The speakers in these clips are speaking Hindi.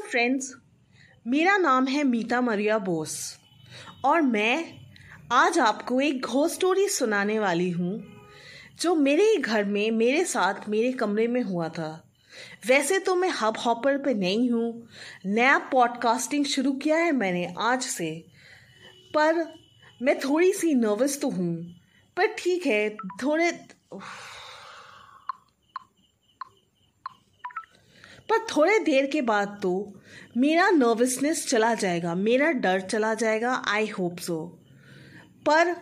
फ्रेंड्स मेरा नाम है मीता मरिया बोस और मैं आज आपको एक घो स्टोरी सुनाने वाली हूँ, जो मेरे घर में, मेरे साथ, मेरे कमरे में हुआ था। वैसे तो मैं हब हॉपर पे नहीं हूँ। नया पॉडकास्टिंग शुरू किया है मैंने आज से, पर मैं थोड़ी सी नर्वस तो हूँ। पर ठीक है, थोड़े पर थोड़े देर के बाद तो मेरा नर्वसनेस चला जाएगा, मेरा डर चला जाएगा आई होप सो पर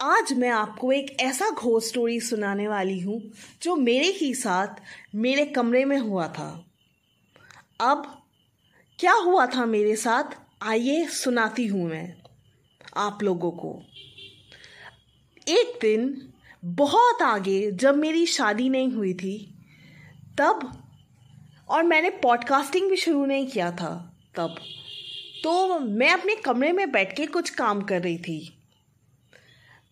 आज मैं आपको एक ऐसा घोर स्टोरी सुनाने वाली हूँ, जो मेरे ही साथ मेरे कमरे में हुआ था। अब क्या हुआ था मेरे साथ, आइए सुनाती हूँ मैं आप लोगों को। एक दिन बहुत आगे जब मेरी शादी नहीं हुई थी, तब और मैंने पॉडकास्टिंग भी शुरू नहीं किया था तब। तो मैं अपने कमरे में बैठ के कुछ काम कर रही थी।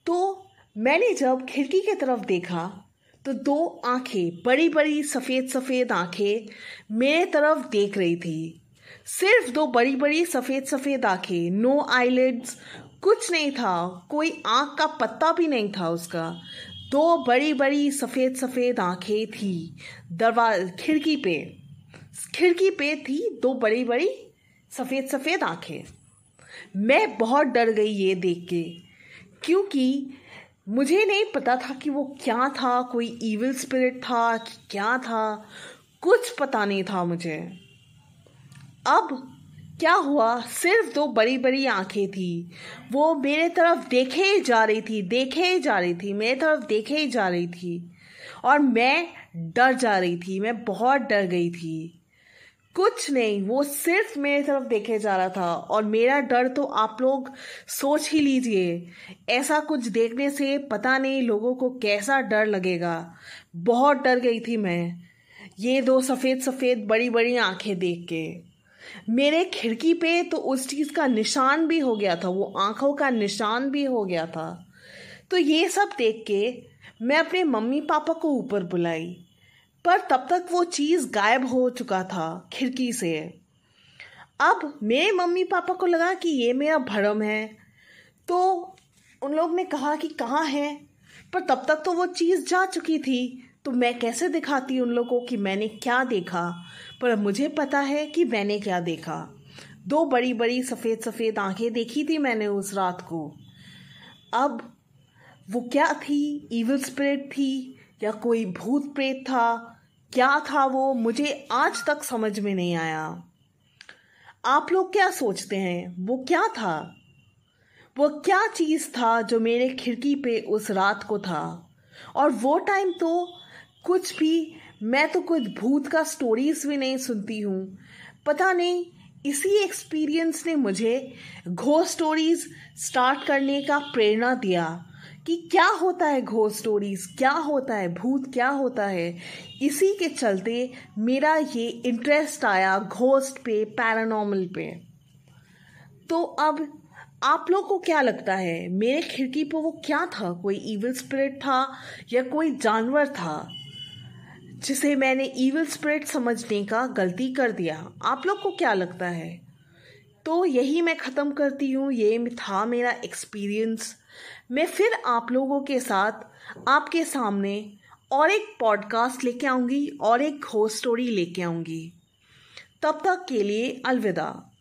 तो मैंने जब खिड़की की तरफ़ देखा तो दो आँखें बड़ी बड़ी सफ़ेद सफ़ेद आँखें मेरे तरफ़ देख रही थी। सिर्फ़ दो बड़ी बड़ी सफ़ेद सफ़ेद आँखें नो आईलिड्स कुछ नहीं था, कोई आँख का पत्ता भी नहीं था उसका। दो बड़ी बड़ी सफ़ेद सफ़ेद आँखें थी दरवाज खिड़की पे। खिड़की पे थी दो बड़ी बड़ी सफ़ेद सफ़ेद आँखें। मैं बहुत डर गई ये देख के, क्योंकि मुझे नहीं पता था कि वो क्या था, कोई इविल स्पिरिट था कि क्या था, कुछ पता नहीं था मुझे। अब क्या हुआ? सिर्फ़ दो बड़ी बड़ी आँखें थी। वो मेरे तरफ़ देखे ही जा रही थी, देखे ही जा रही थी, मेरे तरफ़ देखे ही जा रही थी। और मैं डर जा रही थी, मैं बहुत डर गई थी। कुछ नहीं, वो सिर्फ़ मेरे तरफ़ देखे जा रहा था। और मेरा डर तो आप लोग सोच ही लीजिए। ऐसा कुछ देखने से पता नहीं लोगों को कैसा डर लगेगा। बहुत डर गई थी मैं, ये दो सफ़ेद सफ़ेद बड़ी बड़ी आँखें देख के। मेरे खिड़की पे तो उस चीज़ का निशान भी हो गया था, वो आँखों का निशान भी हो गया था। तो ये सब देख के मैं अपने मम्मी पापा को ऊपर बुलाई। पर तब तक वो चीज़ गायब हो चुका था खिड़की से। अब मेरे मम्मी पापा को लगा कि ये मेरा भरम है। तो उन लोग ने कहा कि कहाँ है? पर तब तक तो वो चीज़ जा चुकी थी। तो मैं कैसे दिखाती उन लोगों को कि मैंने क्या देखा? पर मुझे पता है कि मैंने क्या देखा। दो बड़ी बड़ी, सफ़ेद सफ़ेद आँखें देखी थी मैंने उस रात को। अब वो क्या थी? इविल स्पिरिट थी। या कोई भूत प्रेत था? क्या था वो? मुझे आज तक समझ में नहीं आया। आप लोग क्या सोचते हैं? वो क्या था? वो क्या चीज़ था जो मेरे खिड़की पे उस रात को था? और वो टाइम तो कुछ भी, मैं तो कुछ भूत का स्टोरीज भी नहीं सुनती हूँ। पता नहीं, इसी एक्सपीरियंस ने मुझे घो स्टोरीज स्टार्ट करने का प्रेरणा दिया। कि क्या होता है घोर स्टोरीज क्या होता है? भूत क्या होता है? इसी के चलते मेरा ये इंटरेस्ट आया घोस्ट पे पैरानॉर्मल पे। तो अब आप लोग को क्या लगता है? मेरे खिड़की पर वो क्या था? कोई इविल स्पिरिट था या कोई जानवर था? जिसे मैंने इविल स्पिरिट समझने का गलती कर दिया। आप लोग को क्या लगता है? तो यही मैं ख़त्म करती हूँ। ये था मेरा एक्सपीरियंस मैं फिर आप लोगों के साथ आपके सामने और एक पॉडकास्ट लेके आऊँगी और एक हो स्टोरी लेके आऊँगी। तब तक के लिए अलविदा।